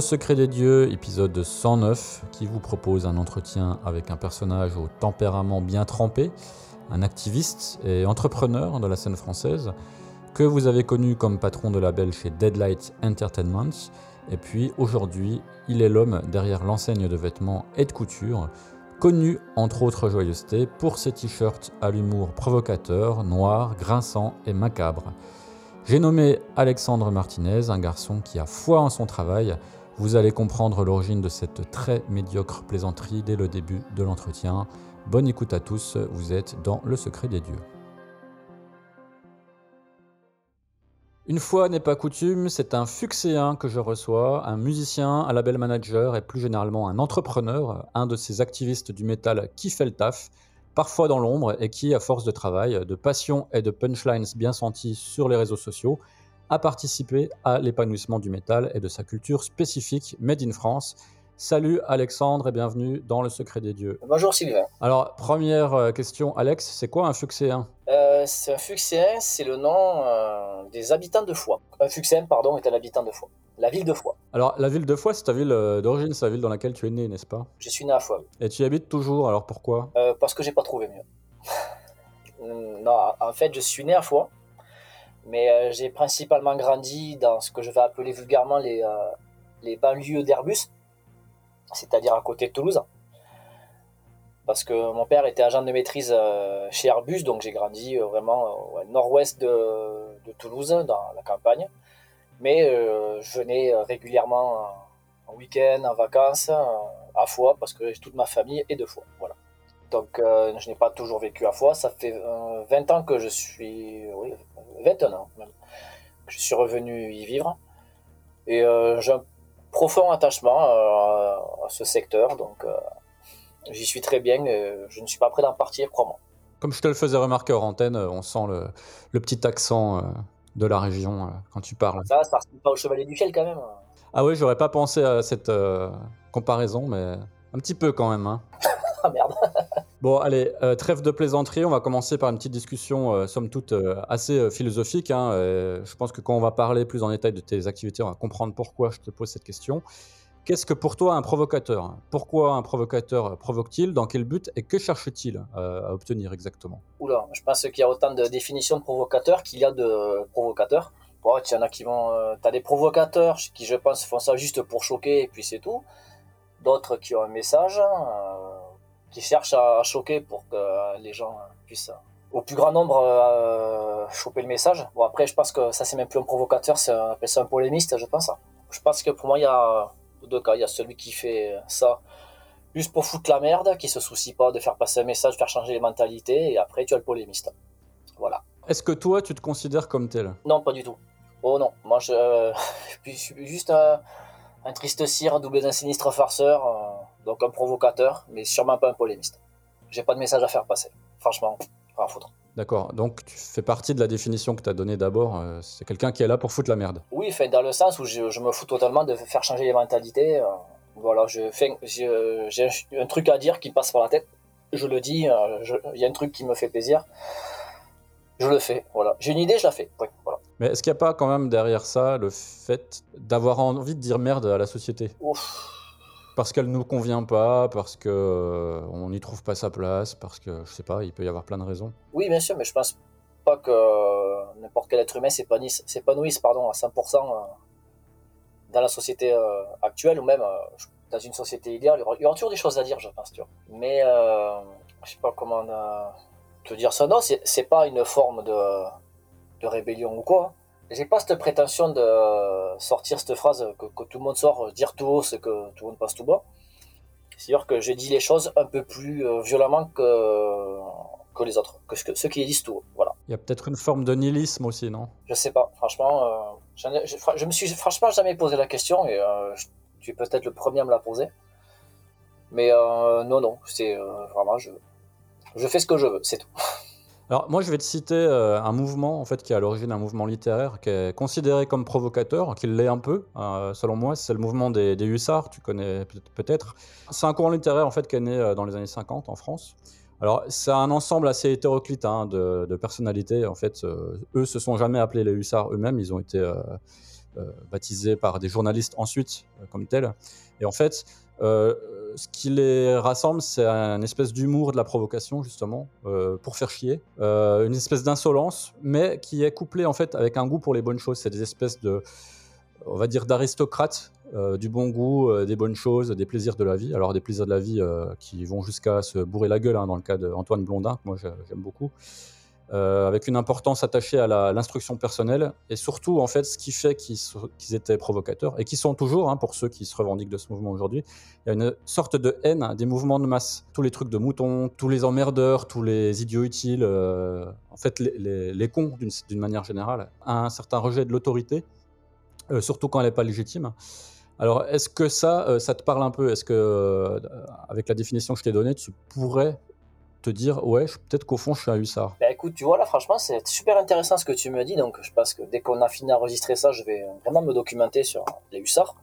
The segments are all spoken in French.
Le Secret des Dieux, épisode 109, qui vous propose un entretien avec un personnage au tempérament bien trempé, un activiste et entrepreneur de la scène française, que vous avez connu comme patron de label chez Deadlight Entertainment. Et puis aujourd'hui, il est l'homme derrière l'enseigne de vêtements et de couture, connu entre autres joyeusetés pour ses t-shirts à l'humour provocateur, noir, grinçant et macabre. J'ai nommé Alexandre Martinez, un garçon qui a foi en son travail. Vous allez comprendre l'origine de cette très médiocre plaisanterie dès le début de l'entretien. Bonne écoute à tous, vous êtes dans le secret des dieux. Une fois n'est pas coutume, c'est un fuxéen que je reçois, un musicien, un label manager et plus généralement un entrepreneur, un de ces activistes du métal qui fait le taf, parfois dans l'ombre et qui, à force de travail, de passion et de punchlines bien sentis sur les réseaux sociaux, a participé à l'épanouissement du métal et de sa culture spécifique Made in France. Salut Alexandre et bienvenue dans le secret des dieux. Bonjour Sylvain. Alors, première euh, question, Alex, c'est quoi un fuxéen Euh, c'est un fuxéen, c'est le nom euh, des habitants de Foix. Un fuxéen, pardon, est un habitant de Foix. La ville de Foix. Alors, la ville de Foix, c'est ta ville d'origine, c'est la ville dans laquelle tu es né, n'est-ce pas? Je suis né à Foix. Et tu y habites toujours, alors pourquoi? Euh, parce que j'ai pas trouvé mieux. Non, en fait, je suis né à Foix, mais euh, j'ai principalement grandi dans ce que je vais appeler vulgairement les, euh, les banlieues d'Airbus, c'est-à-dire à côté de Toulouse. Parce que mon père était agent de maîtrise euh, chez Airbus, donc j'ai grandi vraiment ouais, nord-ouest de, Toulouse, dans la campagne. Mais je venais régulièrement en week-end, en vacances, à Foix, parce que toute ma famille est de Foix. Voilà. Donc je n'ai pas toujours vécu à Foix. Ça fait euh, 20 ans que je suis... 21 ans même. Je suis revenu y vivre. Et euh, j'ai un profond attachement euh, à ce secteur. Donc euh, j'y suis très bien. et je ne suis pas prêt d'en partir, crois-moi. Comme je te le faisais remarquer hors antenne, on sent le, le petit accent de la région quand tu parles. Ça, ça ressemble pas au Chevalier du Fiel quand même. Ah oui, j'aurais pas pensé à cette euh, comparaison, mais un petit peu quand même. hein. Ah merde. Bon, allez, euh, trêve de plaisanterie. On va commencer par une petite discussion, euh, somme toute, euh, assez philosophique. hein. Je pense que quand on va parler plus en détail de tes activités, on va comprendre pourquoi je te pose cette question. Qu'est-ce que pour toi un provocateur? Pourquoi un provocateur provoque-t-il? Dans quel but Et que cherche-t-il à obtenir exactement? Oula, je pense qu'il y a autant de définitions de provocateurs qu'il y a de provocateurs. Bon, y en a qui vont. T'as des provocateurs qui, je pense, font ça juste pour choquer et puis c'est tout. D'autres qui ont un message, euh, qui cherchent à, choquer pour que les gens puissent, euh, au plus grand nombre, euh, choper le message. Bon, après, je pense que ça, c'est même plus un provocateur, c'est un, un polémiste, je pense. Je pense que pour moi, il y a deux cas. Il y a celui qui fait ça juste pour foutre la merde, qui se soucie pas de faire passer un message, faire changer les mentalités, et après tu as le polémiste. Voilà. Est-ce que toi, tu te considères comme tel? Non, pas du tout. Oh non, moi je, euh, je suis juste un, un triste cire doublé d'un sinistre farceur, euh, donc un provocateur, mais sûrement pas un polémiste. J'ai pas de message à faire passer. Franchement, pas à foutre. D'accord, donc tu fais partie de la définition que tu as donnée d'abord. euh, c'est quelqu'un qui est là pour foutre la merde. Oui, fait, dans le sens où je, je me fous totalement de faire changer les mentalités. euh, voilà, je fais, je- j'ai un, un truc à dire qui passe par la tête. Je le dis, euh, il y a un truc qui me fait plaisir. Je le fais, voilà. J'ai une idée, je la fais. Oui, voilà. Mais est-ce qu'il n'y a pas quand même derrière ça le fait d'avoir envie de dire merde à la société? Ouf. Parce qu'elle nous convient pas, parce que euh, on n'y trouve pas sa place, parce que je sais pas, il peut y avoir plein de raisons. Oui, bien sûr, mais je pense pas que euh, n'importe quel être humain s'épanouisse, pardon, à 100% euh, dans la société euh, actuelle ou même dans une société idéale. Il y, aura, toujours des choses à dire, je pense, tu vois. Mais euh, je sais pas comment te dire ça. Non, c'est pas une forme de, de rébellion ou quoi. J'ai pas cette prétention de sortir cette phrase que, que tout le monde sort, euh, dire tout haut ce que tout le monde passe tout bas. C'est-à-dire que je dis les choses un peu plus euh, violemment que, que les autres, que, que ceux qui les disent tout haut. Voilà. Il y a peut-être une forme de nihilisme aussi, non? Je sais pas, franchement, euh, je, je me suis franchement jamais posé la question et euh, je- tu es peut-être le premier à me la poser. Mais euh, non, non, c'est vraiment, je, je fais ce que je veux, c'est tout. Alors moi je vais te citer euh, un mouvement en fait qui est à l'origine d'un mouvement littéraire qui est considéré comme provocateur, qui l'est un peu euh, selon moi, c'est le mouvement des, des hussards, tu connais peut- peut-être. C'est un courant littéraire en fait qui est né euh, dans les années 50 en France. Alors c'est un ensemble assez hétéroclite hein, de, personnalités en fait. eux se sont jamais appelés les hussards eux-mêmes, ils ont été baptisés par des journalistes ensuite comme tels. Et en fait ce qui les rassemble, c'est un espèce d'humour de la provocation, justement, euh, pour faire chier. Euh, une espèce d'insolence, mais qui est couplée, en fait, avec un goût pour les bonnes choses. C'est des espèces de, on va dire, d'aristocrates, euh, du bon goût, euh, des bonnes choses, des plaisirs de la vie. Alors, des plaisirs de la vie euh, qui vont jusqu'à se bourrer la gueule, hein, dans le cas d'Antoine Blondin, que moi j'ai- j'aime beaucoup. Euh, avec une importance attachée à l'instruction personnelle et surtout en fait ce qui fait qu'ils étaient provocateurs et qui sont toujours hein, pour ceux qui se revendiquent de ce mouvement aujourd'hui. Il y a une sorte de haine des mouvements de masse. Tous les trucs de moutons tous les emmerdeurs tous les idiots utiles euh, en fait les, cons d'une manière générale un certain rejet de l'autorité euh, surtout quand elle n'est pas légitime. Alors est-ce que ça ça te parle un peu? Est-ce que avec la définition que je t'ai donnée tu pourrais te dire ouais peut-être qu'au fond je suis un hussard Bah écoute, tu vois là, franchement, c'est super intéressant ce que tu me dis. Donc, je pense que dès qu'on a fini d'enregistrer ça, je vais vraiment me documenter sur les hussards.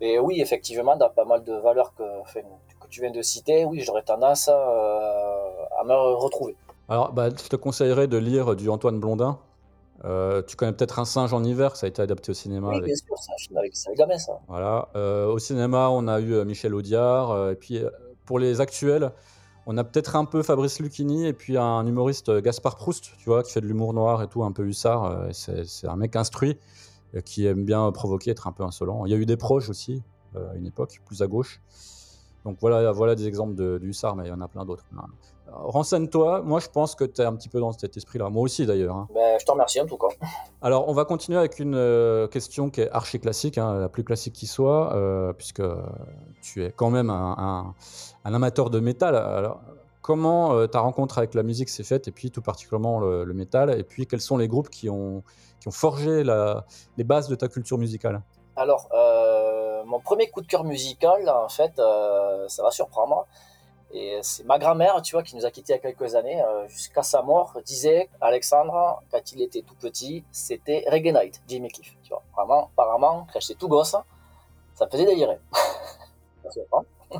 Et oui, effectivement, dans pas mal de valeurs que, enfin, que tu viens de citer, oui, j'aurais tendance à, à me retrouver. Alors, bah, je te conseillerais de lire du Antoine Blondin. Euh, tu connais peut-être Un singe en hiver, ça a été adapté au cinéma. Oui, avec- bien sûr, c'est un film avec ça. Voilà. Euh, au cinéma, on a eu euh, Michel Audiard. euh, et puis, euh, pour les actuels, on a peut-être un peu Fabrice Lucchini et puis un humoriste euh, Gaspard Proust, tu vois, qui fait de l'humour noir et tout, un peu hussard. euh, c'est un mec instruit euh, qui aime bien provoquer, être un peu insolent. Il y a eu des proches aussi, à une époque, plus à gauche. Donc voilà, voilà des exemples de, de hussard, mais il y en a plein d'autres. Renseigne-toi, moi je pense que tu es un petit peu dans cet esprit-là, moi aussi d'ailleurs. hein. Ben, je te remercie en tout cas. Alors, on va continuer avec une euh, question qui est archi classique, hein, la plus classique qui soit, euh, puisque tu es quand même un, un- un amateur de métal. Alors, comment euh, ta rencontre avec la musique s'est faite, et puis tout particulièrement le, le métal, et puis quels sont les groupes qui ont, qui ont forgé la- les bases de ta culture musicale? Alors, mon premier coup de cœur musical, en fait, euh, ça va surprendre. Et c'est ma grand-mère, tu vois, qui nous a quittés il y a quelques années, euh, jusqu'à sa mort, disait, Alexandre, quand il était tout petit, c'était Reggae Night, Jimmy Cliff, tu vois. Vraiment, apparemment, quand j'étais tout gosse, ça me faisait délirer. Pas.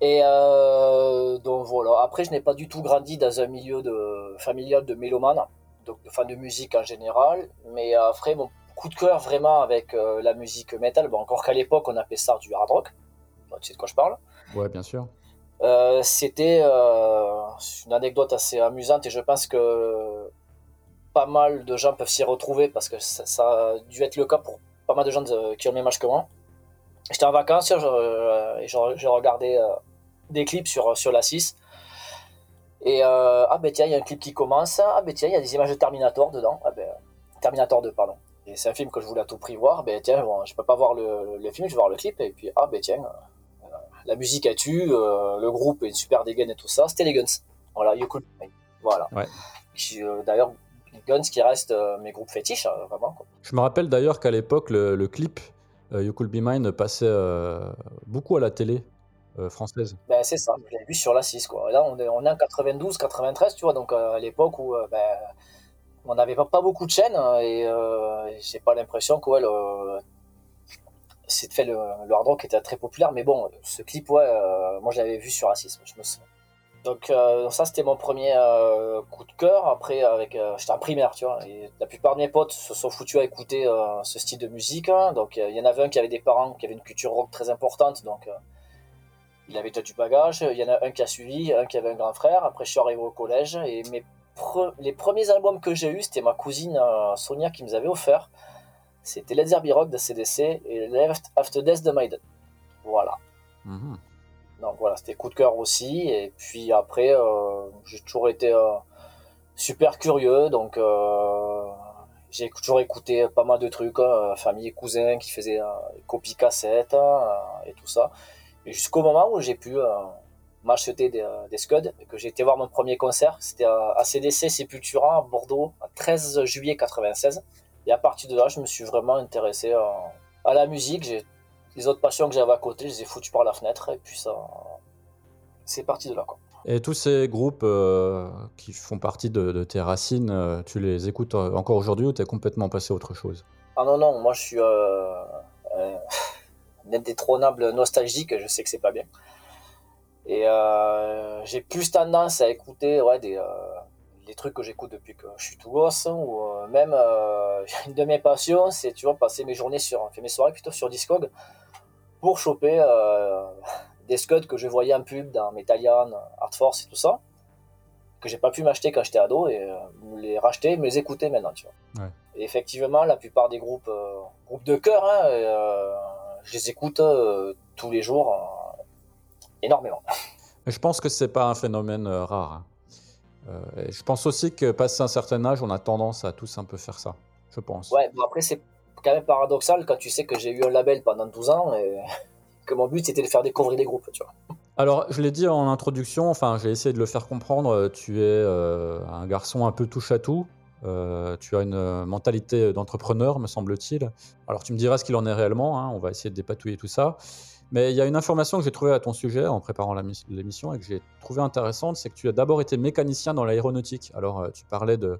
Et euh, donc voilà. Après, je n'ai pas du tout grandi dans un milieu de, familial de mélomanes, donc de fans de musique en général. Mais après, mon coup de cœur vraiment avec euh, la musique metal, bon, encore qu'à l'époque, on appelait ça du hard rock. Bon, tu sais de quoi je parle. Ouais, bien sûr. Euh, C'était euh, une anecdote assez amusante et je pense que pas mal de gens peuvent s'y retrouver parce que ça, ça a dû être le cas pour pas mal de gens de- qui ont le même âge que moi. J'étais en vacances et regardais euh, des clips sur, sur la 6. Et ah ben tiens, il y a un clip qui commence. Ah ben tiens, il y a des images de Terminator dedans. Ah ben, Terminator 2, pardon. Et c'est un film que je voulais à tout prix voir. Ben tiens, bon, je peux pas voir le, le film, je vais voir le clip. Et puis, ah ben tiens, euh, la musique a tu, euh, le groupe est une super dégaine et tout ça. C'était les Guns. Voilà, You Could. Voilà. Ouais. Euh, D'ailleurs, les Guns qui restent euh, mes groupes fétiches, vraiment. quoi. Je me rappelle d'ailleurs qu'à l'époque, le, le clip You Could Be Mine passait beaucoup à la télé euh, française. Ben, c'est ça, je l'ai vu sur la 6. Quoi. Là, on est, on est en 92, 93, tu vois, donc euh, à l'époque où euh, ben, on n'avait pas, beaucoup de chaînes hein, et euh, j'ai pas l'impression que ouais, le, c'est fait le, hard rock était très populaire, mais bon, ce clip, euh, moi je l'avais vu sur la 6, je me souviens. Donc euh, ça c'était mon premier euh, coup de cœur. Après avec euh, j'étais en primaire, tu vois, et la plupart de mes potes se sont foutus à écouter euh, ce style de musique. hein. Donc euh, il y en avait un qui avait des parents qui avaient une culture rock très importante, donc euh, il avait déjà du bagage. Il y en a un qui a suivi, un qui avait un grand frère. Après, je suis arrivé au collège et mes pre- les premiers albums que j'ai eus, c'était ma cousine euh, Sonia qui nous avait offert. C'était Led Zeppelin Rock de CDC et Left After Death de Maiden. Voilà. Mhm. Donc voilà, c'était coup de cœur aussi. Et puis après, euh, j'ai toujours été euh, super curieux. Donc j'ai toujours écouté pas mal de trucs. hein, famille et cousins qui faisaient copies cassettes euh, et tout ça. Jusqu'au moment où j'ai pu m'acheter des, euh, des Scuds et que j'ai été voir mon premier concert. C'était à, à CDC Sepultura à Bordeaux, à 13 juillet 96. Et à partir de là, je me suis vraiment intéressé à, à la musique. J'ai les autres passions que j'avais à côté, je les ai foutues par la fenêtre et puis ça, c'est parti de là quoi. Et tous ces groupes euh, qui font partie de, tes racines, euh, tu les écoutes euh, encore aujourd'hui ou tu es complètement passé à autre chose? Ah non, non, moi je suis un indétrônable nostalgique, je sais que c'est pas bien. Et j'ai plus tendance à écouter ouais, des, les trucs que j'écoute depuis que je suis tout gosse, ou même une de mes passions, c'est tu vois, passer mes journées sur, mes soirées plutôt sur Discog pour choper des scuds que je voyais en pub dans Metallian, Art Force et tout ça, que j'ai pas pu m'acheter quand j'étais ado et euh, me les racheter, me les écouter maintenant, tu vois. Et effectivement, la plupart des groupes, euh, groupes de cœur, hein, euh, je les écoute tous les jours énormément. je pense que c'est pas un phénomène rare. Hein. je pense aussi que passé un certain âge, on a tendance à tous un peu faire ça. Je pense. Ouais, bon après c'est quand même paradoxal quand tu sais que j'ai eu un label pendant 12 ans et que mon but c'était de faire découvrir des groupes, tu vois. Alors, je l'ai dit en introduction, enfin, j'ai essayé de le faire comprendre. Euh, tu es euh, un garçon un peu touche à tout. Euh, tu as une mentalité d'entrepreneur, me semble-t-il. Alors, tu me diras ce qu'il en est réellement. Hein, on va essayer de dépatouiller tout ça. Mais il y a une information que j'ai trouvée à ton sujet en préparant l'émission et que j'ai trouvée intéressante, c'est que tu as d'abord été mécanicien dans l'aéronautique. Alors, tu parlais de,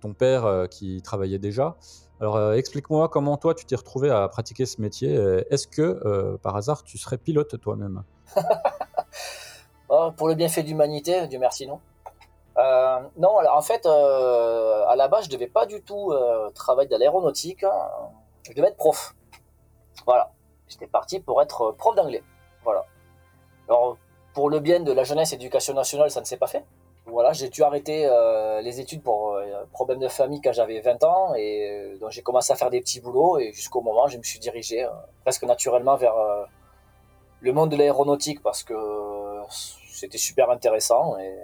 ton père qui travaillait déjà. Alors, euh, explique-moi comment toi tu t'es retrouvé à pratiquer ce métier. Est-ce que euh, par hasard tu serais pilote toi-même? Oh, Pour le bienfait de l'humanité, Dieu merci, non. Euh, non, alors en fait, à la base, je devais pas du tout travailler dans l'aéronautique. Je devais être prof. Voilà. J'étais parti pour être prof d'anglais. Voilà. Alors, pour le bien de la jeunesse et l'éducation nationale, ça ne s'est pas fait voilà, j'ai dû arrêter euh, les études pour euh, problème de famille quand j'avais 20 ans et euh, donc j'ai commencé à faire des petits boulots et jusqu'au moment je me suis dirigé presque naturellement vers le monde de l'aéronautique parce que c'était super intéressant et,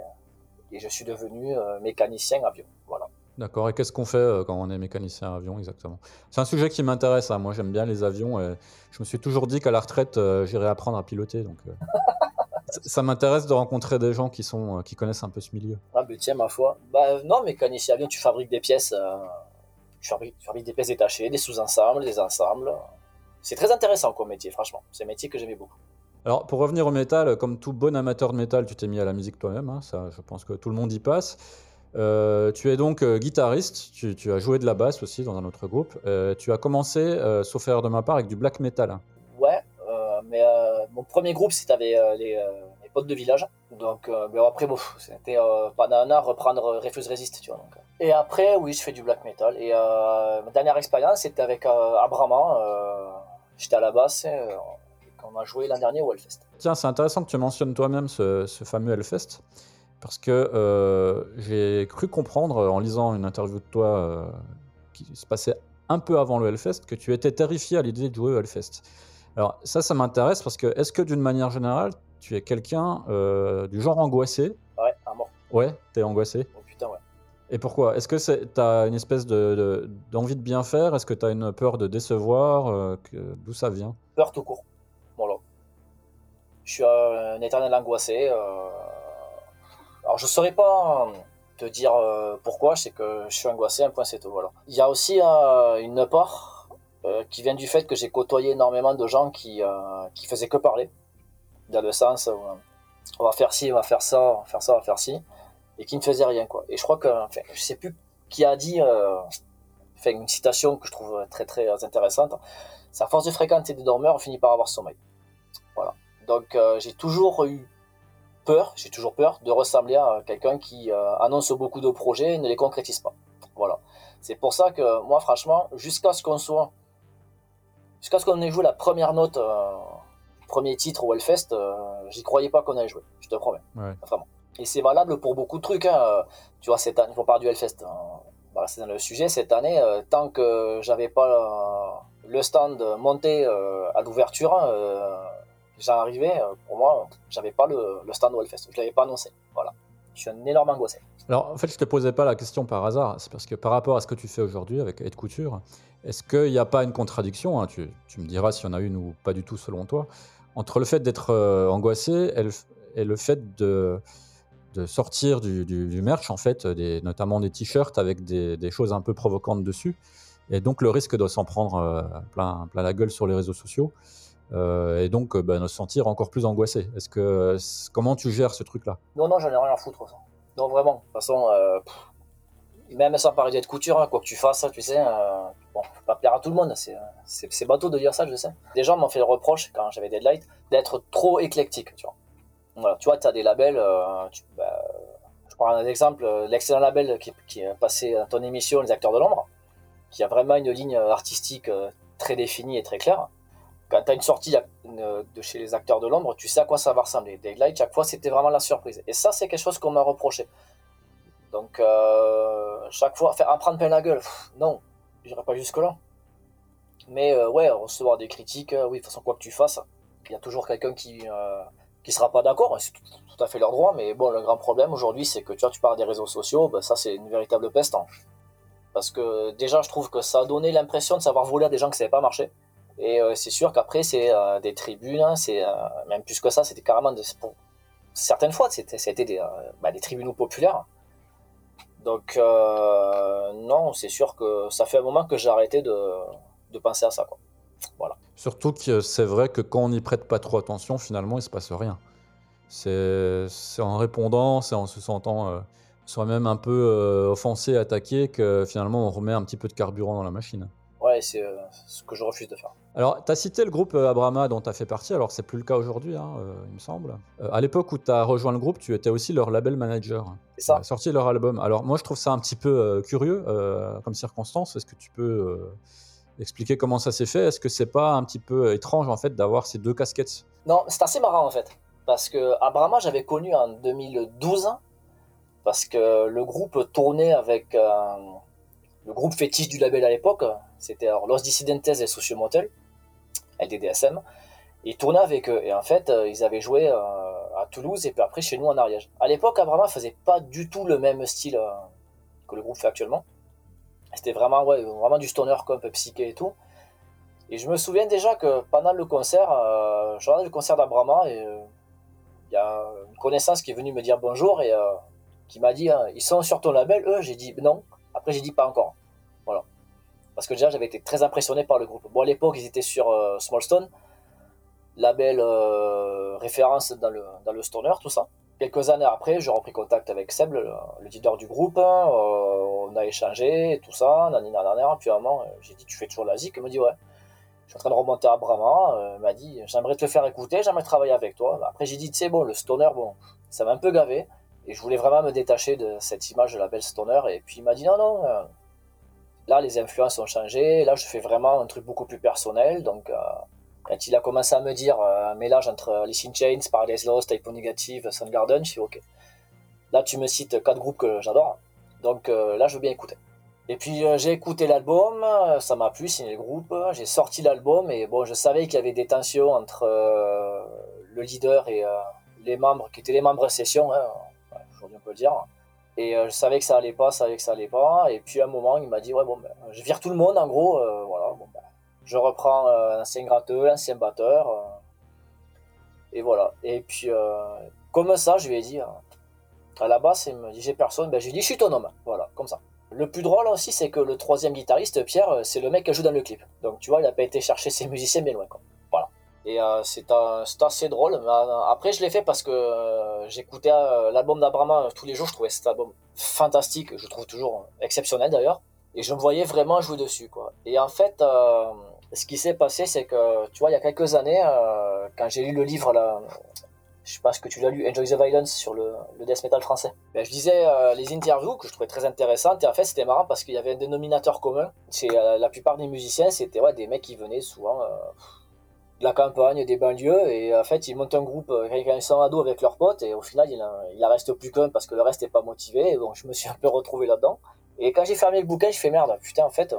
je suis devenu mécanicien avion. Voilà. D'accord. Et qu'est-ce qu'on fait quand on est mécanicien avion exactement? C'est un sujet qui m'intéresse. Hein. Moi, j'aime bien les avions. Et je me suis toujours dit qu'à la retraite, j'irais apprendre à piloter. Donc, ça m'intéresse de rencontrer des gens qui, sont, euh, qui connaissent un peu ce milieu. Ah, mais tiens, ma foi. Bah, non, ici avion, tu fabriques des pièces, euh, tu, fabriques, des pièces détachées, des sous-ensembles, des ensembles. C'est très intéressant comme métier, franchement. C'est un métier que j'aimais beaucoup. Alors, pour revenir au métal, comme tout bon amateur de métal, tu t'es mis à la musique toi-même. Hein, ça, je pense que tout le monde y passe. Euh, tu es donc guitariste, tu, as joué de la basse aussi dans un autre groupe. tu as commencé, sauf erreur de ma part, avec du black metal. Ouais, mais euh, mon premier groupe, c'était avec euh, les, euh, les, potes de village. Donc, mais après, bon, c'était an reprendre Refuse Resist, tu vois. Donc. Et après, oui, je fais du black metal. Et ma dernière expérience, c'était avec Abrama. J'étais à la basse et on a joué l'an dernier au Hellfest. Tiens, c'est intéressant que tu mentionnes toi-même ce, ce, fameux Hellfest. Parce que j'ai cru comprendre en lisant une interview de toi qui se passait un peu avant le Hellfest que tu étais terrifié à l'idée de jouer au Hellfest. Alors ça, ça m'intéresse parce que est-ce que d'une manière générale, tu es quelqu'un euh, du genre angoissé? Ouais, à mort. Ouais, t'es angoissé? Oh putain, ouais. Et pourquoi? Est-ce que t'as une espèce de, d'envie de, bien faire? Est-ce que t'as une peur de décevoir euh, D'où ça vient? Peur tout court. Voilà. Je suis un éternel angoissé. Euh... Alors je saurais pas te dire euh, pourquoi, sais que je suis angoissé, un point c'est tout. Voilà. Il y a aussi une part euh, qui vient du fait que j'ai côtoyé énormément de gens qui, euh, qui faisaient que parler, dans le sens euh, on va faire ci, on va faire ça, on va faire ça, on va faire ci, et qui ne faisaient rien. Quoi. Et je crois que, enfin, je sais plus qui a dit, enfin, une citation que je trouve très très intéressante, c'est à force de fréquenter des dormeurs, on finit par avoir sommeil. Voilà. Donc j'ai toujours eu peur, j'ai toujours peur de ressembler à quelqu'un qui annonce beaucoup de projets et ne les concrétise pas. Voilà. C'est pour ça que moi, franchement, jusqu'à ce qu'on soit Jusqu'à ce qu'on ait joué la première note, euh, premier titre au Hellfest, euh, j'y croyais pas qu'on allait jouer, je te promets. Vraiment. Et c'est valable pour beaucoup de trucs. Hein. Tu vois, cette année, on parle du Hellfest. Hein. Bah, c'est dans le sujet, cette année, euh, tant que j'avais pas le stand monté à l'ouverture, j'en arrivais, pour moi, j'avais pas le, stand au Hellfest. Je l'avais pas annoncé. Voilà. Je suis un énorme angoissé. Alors, en fait, je te posais pas la question par hasard. C'est parce que par rapport à ce que tu fais aujourd'hui avec Aide Couture, est-ce qu'il n'y a pas une contradiction hein, tu, me diras s'il y en a une ou pas du tout selon toi, entre le fait d'être euh, angoissé et le, fait de, sortir du, merch, en fait, notamment des t-shirts avec des, choses un peu provocantes dessus, et donc le risque de s'en prendre euh, plein, la gueule sur les réseaux sociaux. Et donc bah, se sentir encore plus angoissé. Est-ce que comment tu gères ce truc-là? Non, non, j'en ai rien à foutre. Non, vraiment. De toute façon, même sans parler de couture, hein, quoi que tu fasses, tu sais, euh, bon, pas plaire à tout le monde, c'est bateau de dire ça, je sais. Des gens m'ont fait le reproche, quand j'avais Deadlight, d'être trop éclectique, tu vois. Tu vois, as des labels, euh, bah, je prends un exemple, l'excellent label qui, qui, est passé à ton émission, Les Acteurs de l'Ombre, qui a vraiment une ligne artistique euh, très définie et très claire. Quand tu as une sortie de chez les Acteurs de l'Ombre, tu sais à quoi ça va ressembler. Deadlight, chaque fois, c'était vraiment la surprise. Et ça, c'est quelque chose qu'on m'a reproché. Donc, euh, chaque fois, faire apprendre plein la gueule, non, j'irai pas jusque-là. Mais euh, ouais, recevoir des critiques, euh, oui, de toute façon, quoi que tu fasses, il y a toujours quelqu'un qui qui sera pas d'accord, c'est tout, à fait leur droit, mais bon, le grand problème aujourd'hui, c'est que tu vois, tu parles des réseaux sociaux, ben, ça c'est une véritable peste. Hein. Parce que déjà, je trouve que ça a donné l'impression de savoir voler à des gens qui ne savaient pas marcher. Et c'est sûr qu'après, c'est des tribunes, hein, c'est même plus que ça, c'était carrément, pour, certaines fois, c'était des, bah, tribunaux populaires. Donc, euh, non, c'est sûr que ça fait un moment que j'ai arrêté de, penser à ça. Quoi. Voilà. Surtout que c'est vrai que quand on n'y prête pas trop attention, finalement, il se passe rien. C'est en répondant, c'est en se sentant euh, soi-même un peu euh, offensé, attaqué, que finalement on remet un petit peu de carburant dans la machine. C'est ce que je refuse de faire. Alors, tu as cité le groupe euh, Abrama dont tu as fait partie, alors c'est plus le cas aujourd'hui, hein, euh, il me semble. Euh, à l'époque où tu as rejoint le groupe, tu étais aussi leur label manager. C'est ça. sorti leur album. Alors, moi, je trouve ça un petit peu curieux comme circonstance. Est-ce que tu peux expliquer comment ça s'est fait? Est-ce que c'est pas un petit peu étrange, en fait, d'avoir ces deux casquettes? Non, c'est assez marrant, en fait. Parce que Abrama, j'avais connu en 2012, parce que le groupe tournait avec le groupe fétiche du label à l'époque, c'était Los Dissidentes et Sociomotel. LDDSM. Ils tournaient avec eux. Et en fait, euh, ils avaient joué euh, à Toulouse et puis après chez nous en Ariège. À l'époque, Abrama faisait pas du tout le même style euh, que le groupe fait actuellement. C'était vraiment, ouais, vraiment du stoner, un peu psyché et tout. Et je me souviens déjà que pendant le concert, je regardais le concert d'Abrama et il y a une connaissance qui est venue me dire bonjour et qui m'a dit Ils sont sur ton label? Eux, j'ai dit non. Après, j'ai dit pas encore. Voilà. Parce que déjà, j'avais été très impressionné par le groupe. Bon, à l'époque, ils étaient sur euh, Smallstone, label euh, référence dans le, dans le stoner, tout ça. Quelques années après, j'ai repris contact avec Seb, le, leader du groupe. Hein, euh, on a échangé, tout ça, nanina, nanana. Puis à un moment, j'ai dit Tu fais toujours la zik? Il me dit Ouais. Je suis en train de remonter à Brahma. Il m'a dit J'aimerais te le faire écouter, j'aimerais travailler avec toi. Après, j'ai dit sais, bon, le stoner, bon, ça m'a un peu gavé. Et je voulais vraiment me détacher de cette image de la belle stoner. Et puis il m'a dit Non, non Là, les influences ont changé. Là, je fais vraiment un truc beaucoup plus personnel. Donc, euh, quand il a commencé à me dire euh, un mélange entre Alice in Chains, Paradise Lost, Typo Negative, Soundgarden, je suis OK. Là, tu me cites quatre groupes que j'adore. Donc euh, là, je veux bien écouter. Et puis j'ai écouté l'album, ça m'a plu, c'est le groupe. J'ai sorti l'album et bon, je savais qu'il y avait des tensions entre le leader et les membres qui étaient les membres session, hein, aujourd'hui on peut le dire. Et euh, je savais que ça allait pas, je savais que ça allait pas. Et puis à un moment, il m'a dit ouais bon ben, je vire tout le monde en gros, euh, voilà. Bon, ben, je reprends euh, l'ancien gratteux, l'ancien batteur, et voilà. Et puis comme ça, je lui ai dit à la base, il me dit j'ai personne, ben j'ai dit je suis ton homme, voilà, comme ça. Le plus drôle aussi, c'est que le troisième guitariste, Pierre, c'est le mec qui joue dans le clip. Donc tu vois, il a pas été chercher ses musiciens bien loin. Quoi. Et euh, c'est assez drôle. Euh, après, je l'ai fait parce que euh, j'écoutais l'album d'Abrama tous les jours. Je trouvais cet album fantastique. Je trouve toujours exceptionnel d'ailleurs. Et je me voyais vraiment jouer dessus. Quoi. Et en fait, ce qui s'est passé, c'est que, tu vois, il y a quelques années, quand j'ai lu le livre, là, je pense que tu l'as lu, Enjoy the Violence, sur le, le death metal français. Ben, je disais les interviews que je trouvais très intéressantes. Et en fait, c'était marrant parce qu'il y avait un dénominateur commun. C'est la plupart des musiciens, c'était des mecs qui venaient souvent de la campagne, des banlieues, et en fait, ils montent un groupe ils sont ados avec leurs potes, et au final, il en, reste plus qu'un parce que le reste n'est pas motivé, donc je me suis un peu retrouvé là-dedans. Et quand j'ai fermé le bouquin, je fais merde, putain, en fait,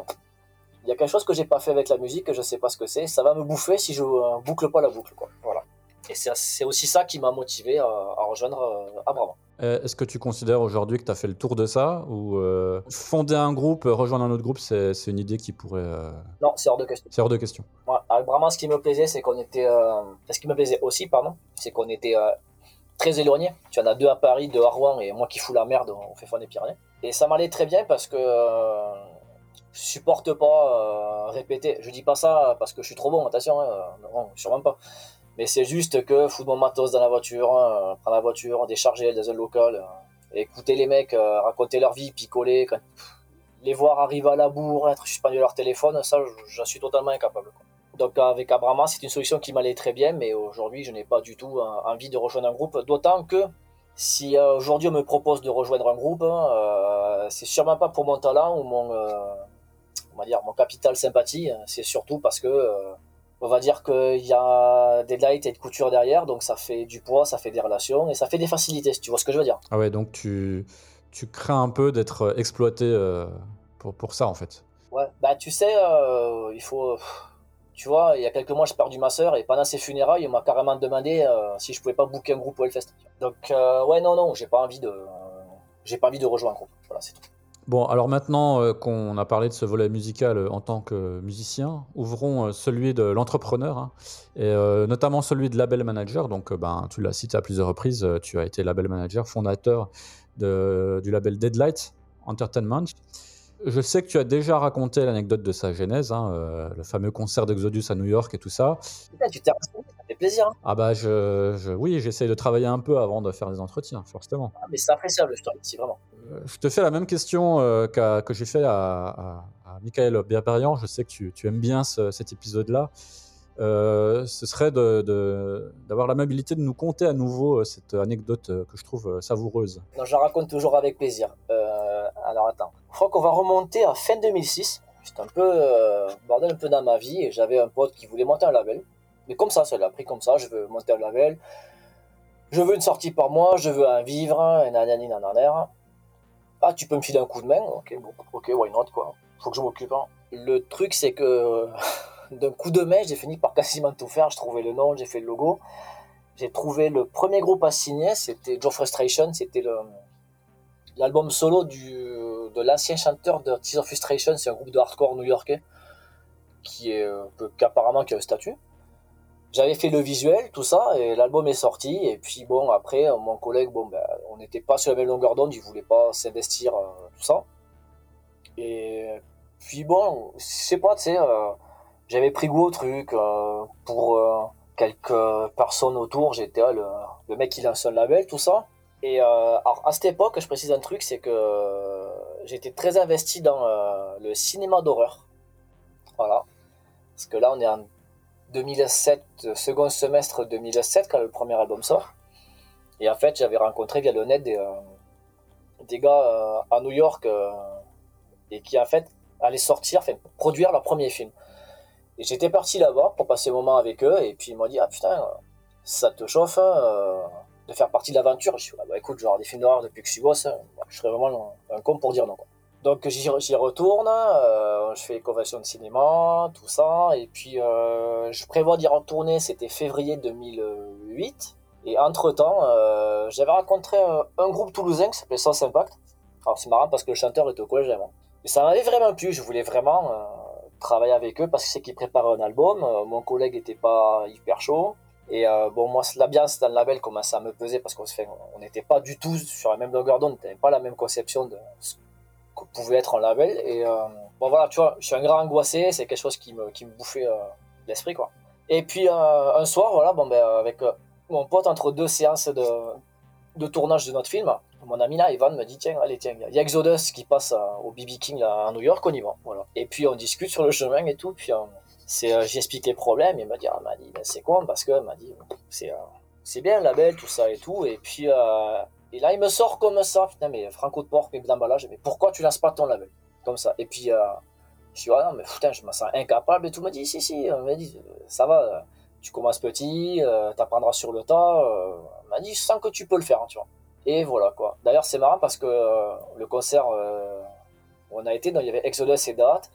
il y a quelque chose que j'ai pas fait avec la musique, que je sais pas ce que c'est, ça va me bouffer si je euh, boucle pas la boucle, quoi. Voilà. Et c'est aussi ça qui m'a motivé à, rejoindre euh, Abraham. Est-ce que tu considères aujourd'hui que tu as fait le tour de ça Ou fonder un groupe, rejoindre un autre groupe, c'est une idée qui pourrait. Non, c'est hors de question. C'est hors de question. avec Brahma, ce qui me plaisait, c'est qu'on était. ce qui me plaisait aussi, pardon, c'est qu'on était très éloignés. Tu en as deux à Paris, deux à Rouen, et moi qui fous la merde, on fait fond des Pyrénées. Et ça m'allait très bien parce que je supporte pas répéter. Je dis pas ça parce que je suis trop bon, attention, hein, non, sûrement pas. Mais c'est juste que foutre mon matos dans la voiture, prendre la voiture, décharger dans un local, écouter les mecs raconter leur vie, picoler, les voir arriver à la bourre, être suspendu à leur téléphone, ça, j'en suis totalement incapable. Donc avec Abrama, c'est une solution qui m'allait très bien, mais aujourd'hui, je n'ai pas du tout envie de rejoindre un groupe, d'autant que si euh, aujourd'hui on me propose de rejoindre un groupe, euh, c'est sûrement pas pour mon talent ou mon, euh, on va dire, mon capital sympathie, c'est surtout parce que on va dire qu'il y a des lights et de couture derrière, donc ça fait du poids, ça fait des relations et ça fait des facilités, si tu vois ce que je veux dire. Ah ouais, donc tu, tu crains un peu d'être exploité pour, pour ça en fait. Ouais, bah tu sais, il faut tu vois, il y a quelques mois, j'ai perdu ma sœur et pendant ses funérailles, on m'a carrément demandé euh, si je pouvais pas booker un groupe au Hellfest. Donc, euh, ouais, non, non, j'ai pas envie de, j'ai pas envie de rejoindre un groupe. Voilà, c'est tout. Bon, alors maintenant euh, qu'on a parlé de ce volet musical en tant que musicien, ouvrons celui de l'entrepreneur, hein, et notamment celui de label manager. Donc, ben, tu l'as cité à plusieurs reprises, tu as été label manager, fondateur du label Deadlight Entertainment. Je sais que tu as déjà raconté l'anecdote de sa genèse, hein, euh, le fameux concert d'Exodus à New York et tout ça. tu t'es fait plaisir. Hein. Ah bah je, oui, j'essaye de travailler un peu avant de faire des entretiens, forcément. Ah, mais c'est appréciable, je te remercie vraiment. Euh, je te fais la même question euh, que j'ai fait à, à, à Michael Biaparian. Je sais que tu, tu aimes bien cet épisode-là. ce serait d'avoir de, d'avoir l'amabilité de nous conter à nouveau cette anecdote que je trouve savoureuse. Non, je la raconte toujours avec plaisir. alors attends. Je crois qu'on va remonter à fin 2006. J'étais un peu euh, bordel un peu dans ma vie et j'avais un pote qui voulait monter un label. Mais comme ça, ça l'a pris comme ça. Je veux monter un label. Je veux une sortie par mois. Je veux un vivre. Un nanani nananaire. Ah, tu peux me filer un coup de main Ok, bon, ok, why not quoi. Faut que je m'occupe. Hein. Le truc, c'est que d'un coup de main, j'ai fini par quasiment tout faire. J'ai trouvé le nom, j'ai fait le logo. J'ai trouvé le premier groupe à signer, c'était Joe Frustration. C'était l'album solo de l'ancien chanteur de Tears of Frustration, c'est un groupe de hardcore new-yorkais qui est euh, apparemment qui a un statut. J'avais fait le visuel, tout ça, et l'album est sorti. Et puis bon, après, euh, mon collègue, bon, ben, on n'était pas sur la même longueur d'onde, il voulait pas s'investir, euh, tout ça. Et puis bon, je sais pas, tu sais, j'avais pris goût au truc. pour quelques personnes autour, j'étais le, le, mec qui lance un label, tout ça. Et alors, à cette époque, je précise un truc, c'est que j'étais très investi dans euh, le cinéma d'horreur. Voilà. Parce que là, on est en 2007, second semestre 2007, quand le premier album sort. Et en fait, j'avais rencontré via le net des, euh, gars euh, à New York et qui, en fait, allaient sortir, produire leur premier film. Et j'étais parti là-bas pour passer un moment avec eux. Et puis, ils m'ont dit Ah putain, ça te chauffe hein, de faire partie de l'aventure. Je suis ah, bah écoute, je des films d'horreur depuis que je suis gosse, hein. je serais vraiment un, con pour dire non. Donc j'y retourne, euh, je fais les conventions de cinéma, tout ça, et puis euh, je prévois d'y retourner, c'était février 2008. Et entre-temps, euh, j'avais rencontré un, groupe toulousain qui s'appelait Sans Impact. Alors c'est marrant parce que le chanteur était au collège avant. Mais ça m'avait vraiment plu, je voulais vraiment travailler avec eux parce que c'est qu'ils préparaient un album, mon collègue était pas hyper chaud. Et bon, moi, l'ambiance dans le label commençait à me peser parce qu'on n'était pas du tout sur la même longueur d'onde, on n'avait pas la même conception de ce que pouvait être un label. Et euh, bon, voilà, tu vois, je suis un grand angoissé, c'est quelque chose qui me, qui me bouffait euh, l'esprit, quoi. Et puis un soir, voilà, bon, ben, avec mon pote, entre deux séances de, de tournage de notre film, mon ami là, Ivan, me dit Tiens, allez, tiens, il y a Exodus qui passe au BB King à New York, on y va. Voilà. Et puis on discute sur le chemin et tout, puis c'est euh, j'explique les problèmes et il m'a dit ben, c'est quoi? Parce que m'a dit c'est euh, c'est bien le label tout ça et tout et puis euh, et là il me sort comme ça. Putain mais Franco de porc mais d'emballage mais pourquoi tu lances pas ton label comme ça? Et puis je dis ah non mais putain je me sens incapable. Et tout me dit si si il m'a dit ça va tu commences petit tu apprendras sur le tas il m'a dit je sens que tu peux le faire hein, tu vois. Et voilà quoi. D'ailleurs c'est marrant parce que le concert on a été il y avait Exodus et Date.